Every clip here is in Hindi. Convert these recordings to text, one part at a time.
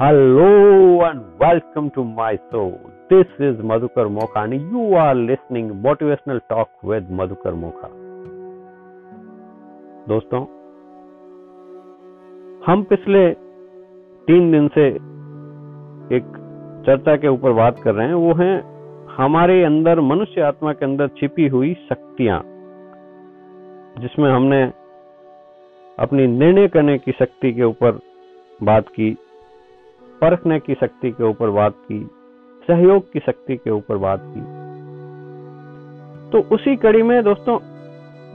Hello and welcome to my show this is Madhukar Mokha and you are listening motivational talk with Madhukar Mokha दोस्तों, हम पिछले तीन दिन से एक चर्चा के ऊपर बात कर रहे हैं। वो है हमारे अंदर, मनुष्य आत्मा के अंदर छिपी हुई शक्तियाँ, जिसमें हमने अपनी निर्णय करने की शक्ति के ऊपर बात की। परखने की शक्ति के ऊपर बात की, सहयोग की शक्ति के ऊपर बात की। तो उसी कड़ी में दोस्तों,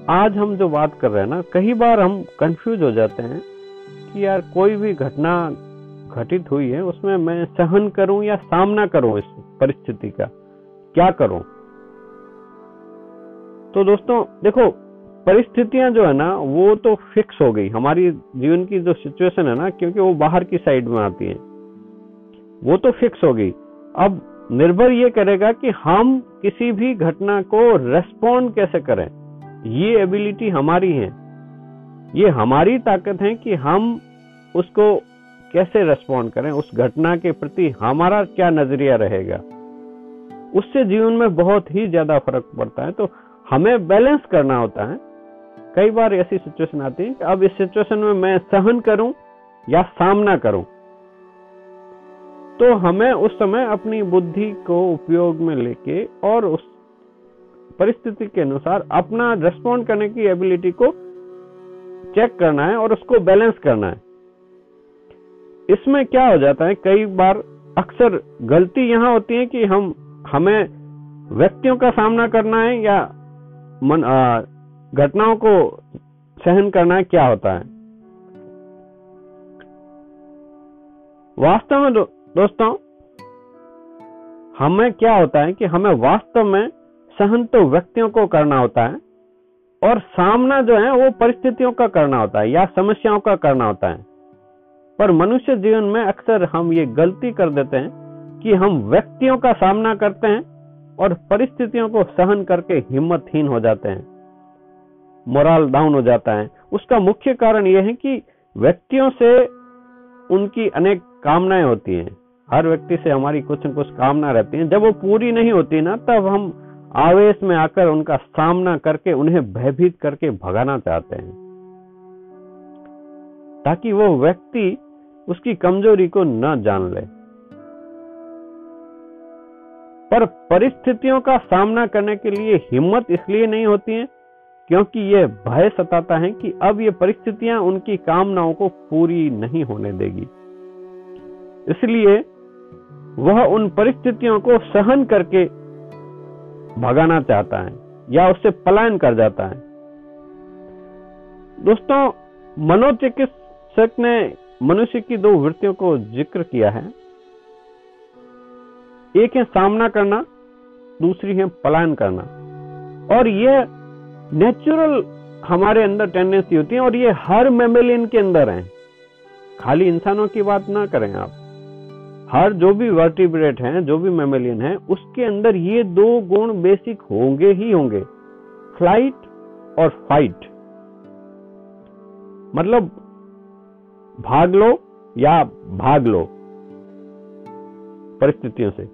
आज हम जो बात कर रहे हैं ना, कई बार हम कंफ्यूज हो जाते हैं कि यार कोई भी घटना घटित हुई है, उसमें मैं सहन करूँ या सामना करूँ इस परिस्थिति का? क्या करूँ? तो दोस्तों, देखो, परिस्थितियाँ जो है ना, वो तो फिक्स हो गई। हमारी जीवन की जो सिचुएशन है ना, क्योंकि वो बाहर की साइड में आती है। वो तो फिक्स होगी। अब निर्भर ये करेगा कि हम किसी भी घटना को रेस्पॉन्ड कैसे करें। ये एबिलिटी हमारी है। ये हमारी ताकत है कि हम उसको कैसे रेस्पॉन्ड करें, उस घटना के प्रति हमारा क्या नज़रिया रहेगा। उससे जीवन में बहुत ही ज़्यादा फ़र्क पड़ता है तो हमें बैलेंस करना होता है। कई बार ऐसी सिचुएशन आती है अब इस सिचुएशन में मैं सहन करूँ या सामना करूँ। तो हमें उस समय अपनी बुद्धि को उपयोग में लेके और उस परिस्थिति के अनुसार अपना रेस्पॉन्ड करने की एबिलिटी को चेक करना है और उसको बैलेंस करना है। इसमें क्या हो जाता है, कई बार अक्सर गलती यहाँ होती है कि हम, हमें व्यक्तियों का सामना करना है या मन घटनाओं को सहन करना है, क्या होता है? वास्तव में दोस्तों, हमें क्या होता है कि हमें वास्तव में सहन तो व्यक्तियों को करना होता है और सामना जो है वो परिस्थितियों का करना होता है या समस्याओं का करना होता है। पर मनुष्य जीवन में अक्सर हम ये गलती कर देते हैं कि हम व्यक्तियों का सामना करते हैं और परिस्थितियों को सहन करके हिम्मतहीन हो जाते हैं। मोरल डाउन हो जाता है। उसका मुख्य कारण यह है कि व्यक्तियों से उनकी अनेक कामनाएँ होती हैं। हर व्यक्ति से हमारी कुछ न कुछ कामना रहती है। जब वो पूरी नहीं होती ना, तब हम आवेश में आकर उनका सामना करके, उन्हें भयभीत करके भगाना चाहते हैं। ताकि वो व्यक्ति उसकी कमज़ोरी को न जान ले। पर परिस्थितियों का सामना करने के लिए हिम्मत इसलिए नहीं होती है, क्योंकि यह भय सताता है कि अब ये परिस्थितियाँ उनकी कामनाओं को पूरी नहीं होने देगी। इसलिए वह उन परिस्थितियों को सहन करके भगाना चाहता है या उससे पलायन कर जाता है। दोस्तों, मनोचिकित्सक ने मनुष्य की दो वृत्तियों को ज़िक्र किया है। एक है सामना करना, दूसरी है पलायन करना। और यह नेचुरल हमारे अंदर टेंडेंसी होती है और ये हर मेमेलियन के अंदर है। खाली इंसानों की बात ना करें आप। हर जो भी वर्टिब्रेट हैं, जो भी मेमेलियन है, उसके अंदर ये दो गुण बेसिक होंगे ही होंगे। फ़्लाइट और फाइट मतलब भाग लो या भाग लो परिस्थितियों से।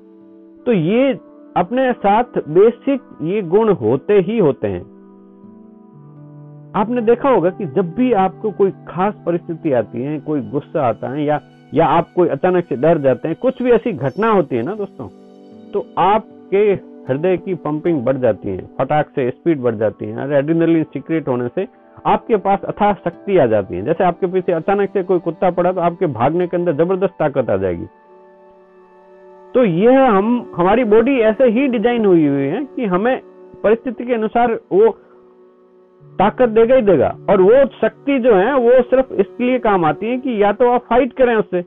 तो ये अपने साथ बेसिक ये गुण होते ही होते हैं। आपने देखा होगा कि जब भी आपको कोई खास परिस्थिति आती है, कोई गुस्सा आता है या या आप कोई अचानक से डर जाते हैं, कुछ भी ऐसी घटना होती है ना दोस्तों तो आपके हृदय की पंपिंग बढ़ जाती है, फटाक से स्पीड बढ़ जाती है एड्रिनलिन सीक्रेट होने से आपके पास अथाह शक्ति आ जाती है। जैसे आपके पीछे अचानक से कोई कुत्ता पड़ा तो आपके भागने के अंदर ज़बरदस्त ताकत आ जाएगी। तो यह हम, हमारी बॉडी ऐसे ही डिज़ाइन हुई हुई है कि हमें परिस्थिति के अनुसार वो ताकत देगा ही देगा। और वो शक्ति जो है, वो सिर्फ़ इसके लिए काम आती है कि या तो आप फाइट करें उससे।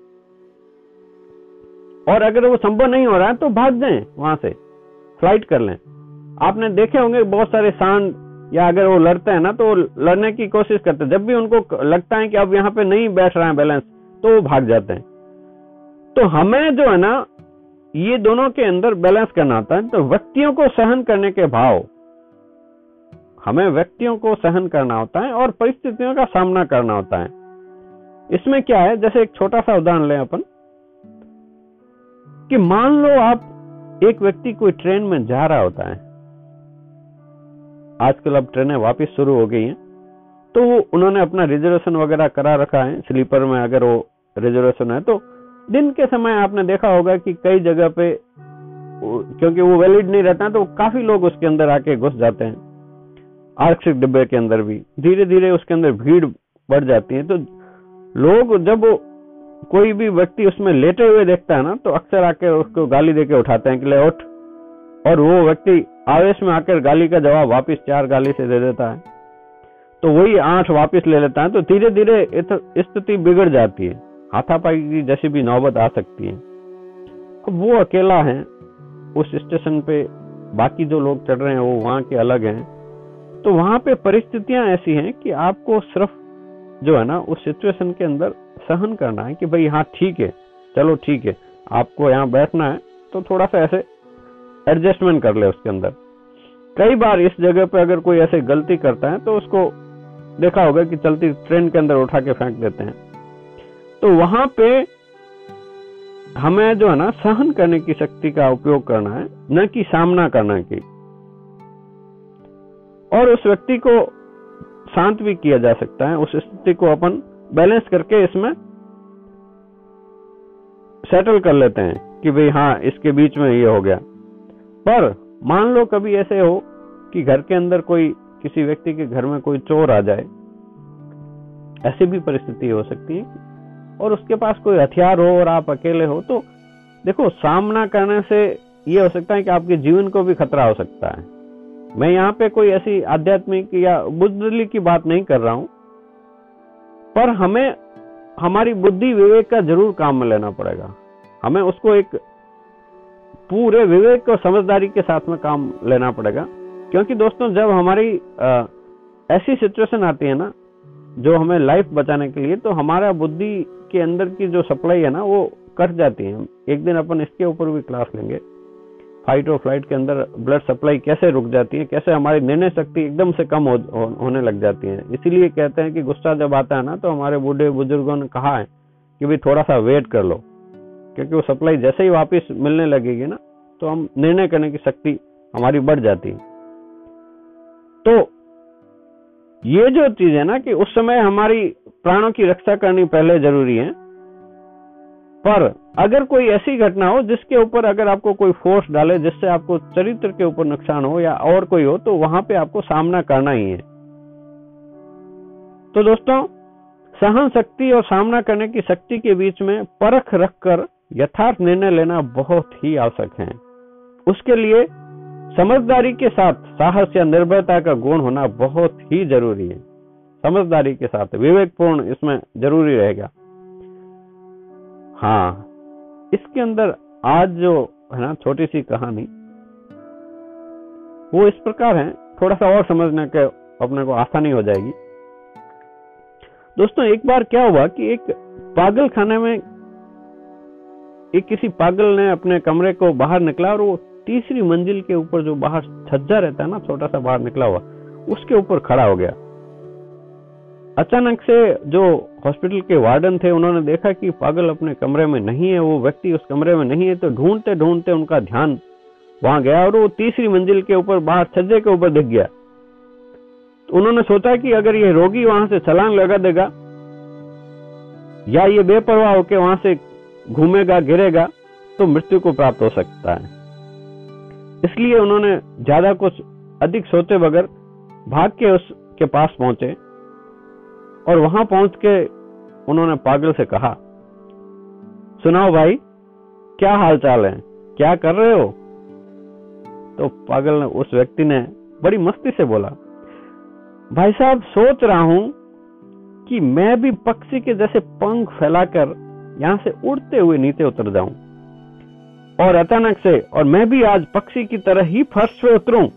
और अगर वो संभव नहीं हो रहा है तो भाग जाए वहाँ से। फ़्लाइट कर लें। आपने देखे होंगे बहुत सारे सांड, या अगर वो लड़ते हैं ना तो लड़ने की कोशिश करते हैं। जब भी उनको लगता है कि अब यहाँ पे नहीं बैठ रहा है बैलेंस तो वो भाग जाते हैं। तो हमें जो है ना, ये दोनों के अंदर बैलेंस करना आता है। तो व्यक्तियों को सहन करने के भाव हमें व्यक्तियों को सहन करना होता है और परिस्थितियों का सामना करना होता है। इसमें क्या है? जैसे एक छोटा सा उदाहरण लें अपन। कि मान लो आप एक व्यक्ति कोई ट्रेन में जा रहा होता है। आजकल अब ट्रेनें वापस शुरू हो गई हैं। तो उन्होंने अपना रिजर्वेशन वगैरह करा रखा है। स्लीपर में अगर वो रिजर्वेशन है तो दिन के समय आपने देखा होगा कि कई जगह पे क्योंकि वो वैलिड नहीं रहता है तो काफ़ी लोग उसके अंदर आके घुस जाते हैं। आरक्षित डिब्बे के अंदर भी धीरे धीरे उसके अंदर भीड़ बढ़ जाती है। तो लोग जब कोई भी व्यक्ति उसमें लेटे हुए देखता है ना तो अक्सर आकर उसको गाली देके उठाते हैं कि, ले उठ। और वो व्यक्ति आवेश में आकर गाली का जवाब वापस चार गाली से दे देता है। तो वही आठ वापस ले लेता है तो धीरे धीरे स्थिति बिगड़ जाती है। हाथापाई की जैसी भी नौबत आ सकती है। अब वो अकेला है, उस स्टेशन पे बाकी जो लोग चढ़ रहे हैं, वो वहाँ के अलग हैं। तो वहाँ पे परिस्थितियाँ ऐसी हैं कि आपको सिर्फ़ जो है ना, उस सिचुएशन के अंदर सहन करना है कि भाई हाँ ठीक है, चलो ठीक है, आपको यहाँ बैठना है। तो थोड़ा सा ऐसे एडजस्टमेंट कर ले उसके अंदर। कई बार इस जगह पे अगर कोई ऐसे गलती करता है तो उसको देखा होगा कि चलती ट्रेन के अंदर उठा के फेंक देते हैं। तो वहाँ पे हमें जो है ना, सहन करने की शक्ति का उपयोग करना है, न कि सामना करना की और उस व्यक्ति को शांत भी किया जा सकता है। उस स्थिति को अपन बैलेंस करके इसमें सेटल कर लेते हैं कि भाई हाँ इसके बीच में ये हो गया। पर मान लो कभी ऐसे हो कि घर के अंदर कोई, किसी व्यक्ति के घर में कोई चोर आ जाए, ऐसी भी परिस्थिति हो सकती है और उसके पास कोई हथियार हो और आप अकेले हो तो देखो, सामना करने से ये हो सकता है कि आपके जीवन को भी खतरा हो सकता है। मैं यहाँ पे कोई ऐसी आध्यात्मिक या बुद्धि की बात नहीं कर रहा हूँ पर हमें हमारी बुद्धि विवेक का ज़रूर काम में लेना पड़ेगा। हमें उसको एक पूरे विवेक और समझदारी के साथ में काम लेना पड़ेगा क्योंकि दोस्तों जब हमारी आ, ऐसी सिचुएशन आती है ना जो हमें लाइफ बचाने के लिए तो हमारा बुद्धि के अंदर की जो सप्लाई है ना वो कट जाती है। एक दिन अपन इसके ऊपर भी क्लास लेंगे। फाइट और फ़्लाइट के अंदर ब्लड सप्लाई कैसे रुक जाती है कैसे हमारी निर्णय शक्ति एकदम से कम हो, हो, होने लग जाती है। इसीलिए कहते हैं कि गुस्सा जब आता है ना तो हमारे बूढ़े बुज़ुर्गों ने कहा है कि भाई थोड़ा सा वेट कर लो क्योंकि वो सप्लाई जैसे ही वापस मिलने लगेगी ना तो हम निर्णय करने की शक्ति हमारी बढ़ जाती है। तो ये जो चीज़ है ना कि उस समय हमारी प्राणों की रक्षा करनी पहले ज़रूरी है पर अगर कोई ऐसी घटना हो जिसके ऊपर अगर आपको कोई फोर्स डाले, जिससे आपको चरित्र के ऊपर नुकसान हो या और कोई हो तो वहाँ पे आपको सामना करना ही है। तो दोस्तों सहन शक्ति और सामना करने की शक्ति के बीच में परख रखकर यथार्थ निर्णय लेना बहुत ही आवश्यक है। उसके लिए समझदारी के साथ साहस या निर्भयता का गुण होना बहुत ही ज़रूरी है। समझदारी के साथ विवेकपूर्ण इसमें ज़रूरी रहेगा। हाँ इसके अंदर आज जो है ना छोटी सी कहानी, वो इस प्रकार है। थोड़ा सा और समझने के, अपने को आसानी हो जाएगी। दोस्तों, एक बार क्या हुआ कि एक पागल खाने में एक किसी पागल ने अपने कमरे को बाहर निकला और वो तीसरी मंजिल के ऊपर जो बाहर छज्जा रहता है ना, छोटा सा बाहर निकला हुआ, उसके ऊपर खड़ा हो गया। अचानक से जो हॉस्पिटल के वार्डन थे, उन्होंने देखा कि पागल अपने कमरे में नहीं है, वो व्यक्ति उस कमरे में नहीं है तो ढूंढते ढूंढते उनका ध्यान वहाँ गया और वो तीसरी मंजिल के ऊपर, बाहर छज्जे के ऊपर दिख गया। तो उन्होंने सोचा कि अगर ये रोगी वहाँ से छलांग लगा देगा, या ये बेपरवाह होकर वहाँ से घूमेगा, गिरेगा तो मृत्यु को प्राप्त हो सकता है। इसलिए उन्होंने ज़्यादा कुछ अधिक सोते बगैर भाग के उसके पास पहुँचे। और वहाँ पहुँच के उन्होंने पागल से कहा, सुनाओ भाई, क्या हाल चाल है? क्या कर रहे हो? तो पागल ने उस व्यक्ति ने बड़ी मस्ती से बोला, भाई साहब, सोच रहा हूँ कि मैं भी पक्षी के जैसे पंख फैलाकर यहाँ से उड़ते हुए नीचे उतर जाऊँ। और अचानक से, और मैं भी आज पक्षी की तरह ही फर्श पे उतरूं।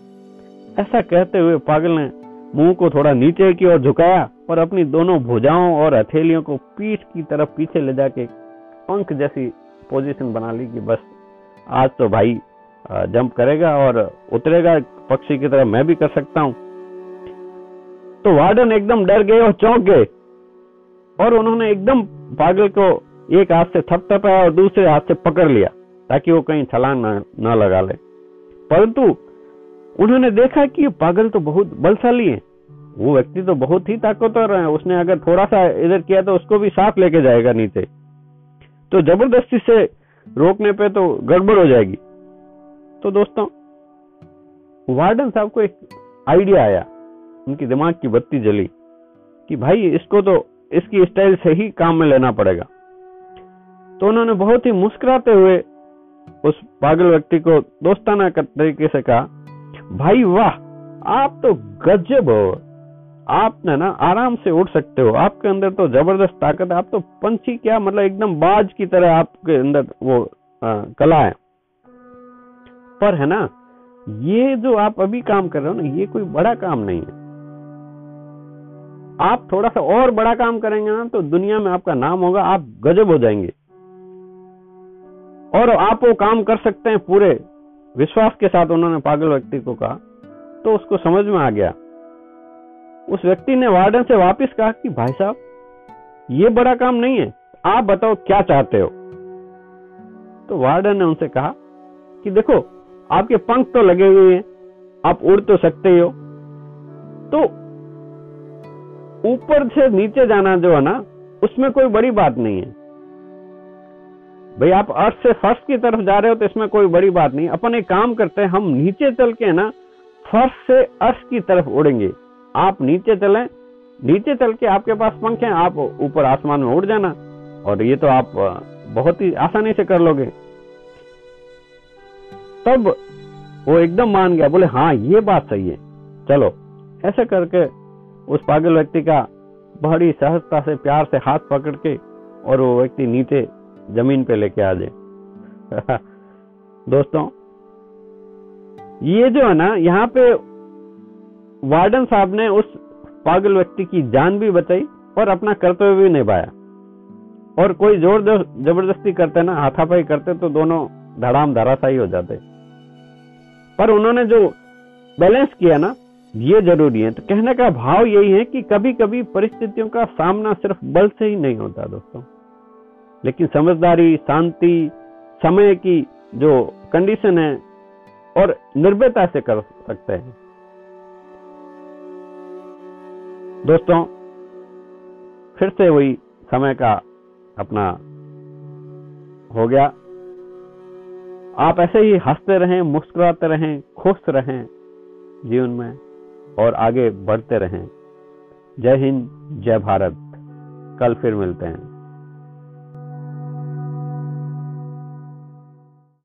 ऐसा कहते हुए पागल ने मुँह को थोड़ा नीचे की ओर झुकाया और अपनी दोनों भुजाओं और हथेलियों को पीठ की तरफ़ पीछे ले जाके पंख जैसी पोजीशन बना ली कि बस आज तो भाई जंप करेगा और उतरेगा पक्षी की तरह मैं भी कर सकता हूँ। तो वार्डन एकदम डर गए और चौंक गए। और उन्होंने एकदम पागल को एक हाथ से थपथपाया और दूसरे हाथ से पकड़ लिया ताकि वो कहीं छलांग न, लगा ले। परंतु उन्होंने देखा कि ये पागल तो बहुत बलशाली है। वो व्यक्ति तो बहुत ही ताकतवर है। उसने अगर थोड़ा सा इधर किया तो उसको भी साथ लेके जाएगा नीचे। तो ज़बरदस्ती से रोकने पे तो गड़बड़ हो जाएगी। तो दोस्तों, वार्डन साहब को एक आइडिया आया। उनकी दिमाग की बत्ती जली कि भाई, इसको तो इसकी स्टाइल से ही काम में लेना पड़ेगा। तो उन्होंने बहुत ही मुस्कुराते हुए उस पागल व्यक्ति को दोस्ताना तरीके से कहा, भाई वाह, आप तो गजब हो। आप ना ना आराम से उड़ सकते हो। आपके अंदर तो ज़बरदस्त ताकत है। आप तो पंछी क्या मतलब एकदम बाज की तरह आपके अंदर वो आ, कला है। पर है ना ये जो आप अभी काम कर रहे हो ना ये कोई बड़ा काम नहीं है। आप थोड़ा सा और बड़ा काम करेंगे ना तो दुनिया में आपका नाम होगा आप गजब हो जाएँगे। और आप वो काम कर सकते हैं पूरे विश्वास के साथ उन्होंने पागल व्यक्ति को कहा तो उसको समझ में आ गया। उस व्यक्ति ने वार्डन से वापस कहा कि भाई साहब, ये बड़ा काम नहीं है। आप बताओ क्या चाहते हो? तो वार्डन ने उनसे कहा कि देखो, आपके पंख तो लगे हुए हैं, आप उड़ तो सकते हो तो ऊपर से नीचे जाना जो है ना, उसमें कोई बड़ी बात नहीं है। भाई, आप अर्थ से फर्श की तरफ़ जा रहे हो तो इसमें कोई बड़ी बात नहीं। अपन एक काम करते हैं, हम नीचे चल के ना, फर्श से अर्थ की तरफ़ उड़ेंगे। आप नीचे चलें। नीचे चल के आपके पास पंखे आप ऊपर आसमान में उड़ जाना। और ये तो आप बहुत ही आसानी से कर लोगे। तब वो एकदम मान गया, बोले हाँ ये बात सही है। चलो। ऐसे करके उस पागल व्यक्ति का बड़ी सहजता से, प्यार से हाथ पकड़ के और वो व्यक्ति नीचे ज़मीन पे लेके आ जाए। दोस्तों, ये जो है ना, यहाँ पे वार्डन साहब ने उस पागल व्यक्ति की जान भी बचाई और अपना कर्तव्य भी निभाया। और कोई ज़ोर ज़बरदस्ती करते ना, हाथापाई करते तो दोनों धड़ाम धराशाई हो जाते। पर उन्होंने जो बैलेंस किया ना, ये ज़रूरी है। तो कहने का भाव यही है कि कभी कभी परिस्थितियों का सामना सिर्फ़ बल से ही नहीं होता दोस्तों। लेकिन समझदारी, शांति, समय की जो कंडीशन है और निर्भयता से कर सकते हैं। दोस्तों, फिर से वही समय का अपना हो गया। आप ऐसे ही हँसते रहें, मुस्कुराते रहें, खुश रहें जीवन में और आगे बढ़ते रहें। जय हिंद, जय भारत। कल फिर मिलते हैं।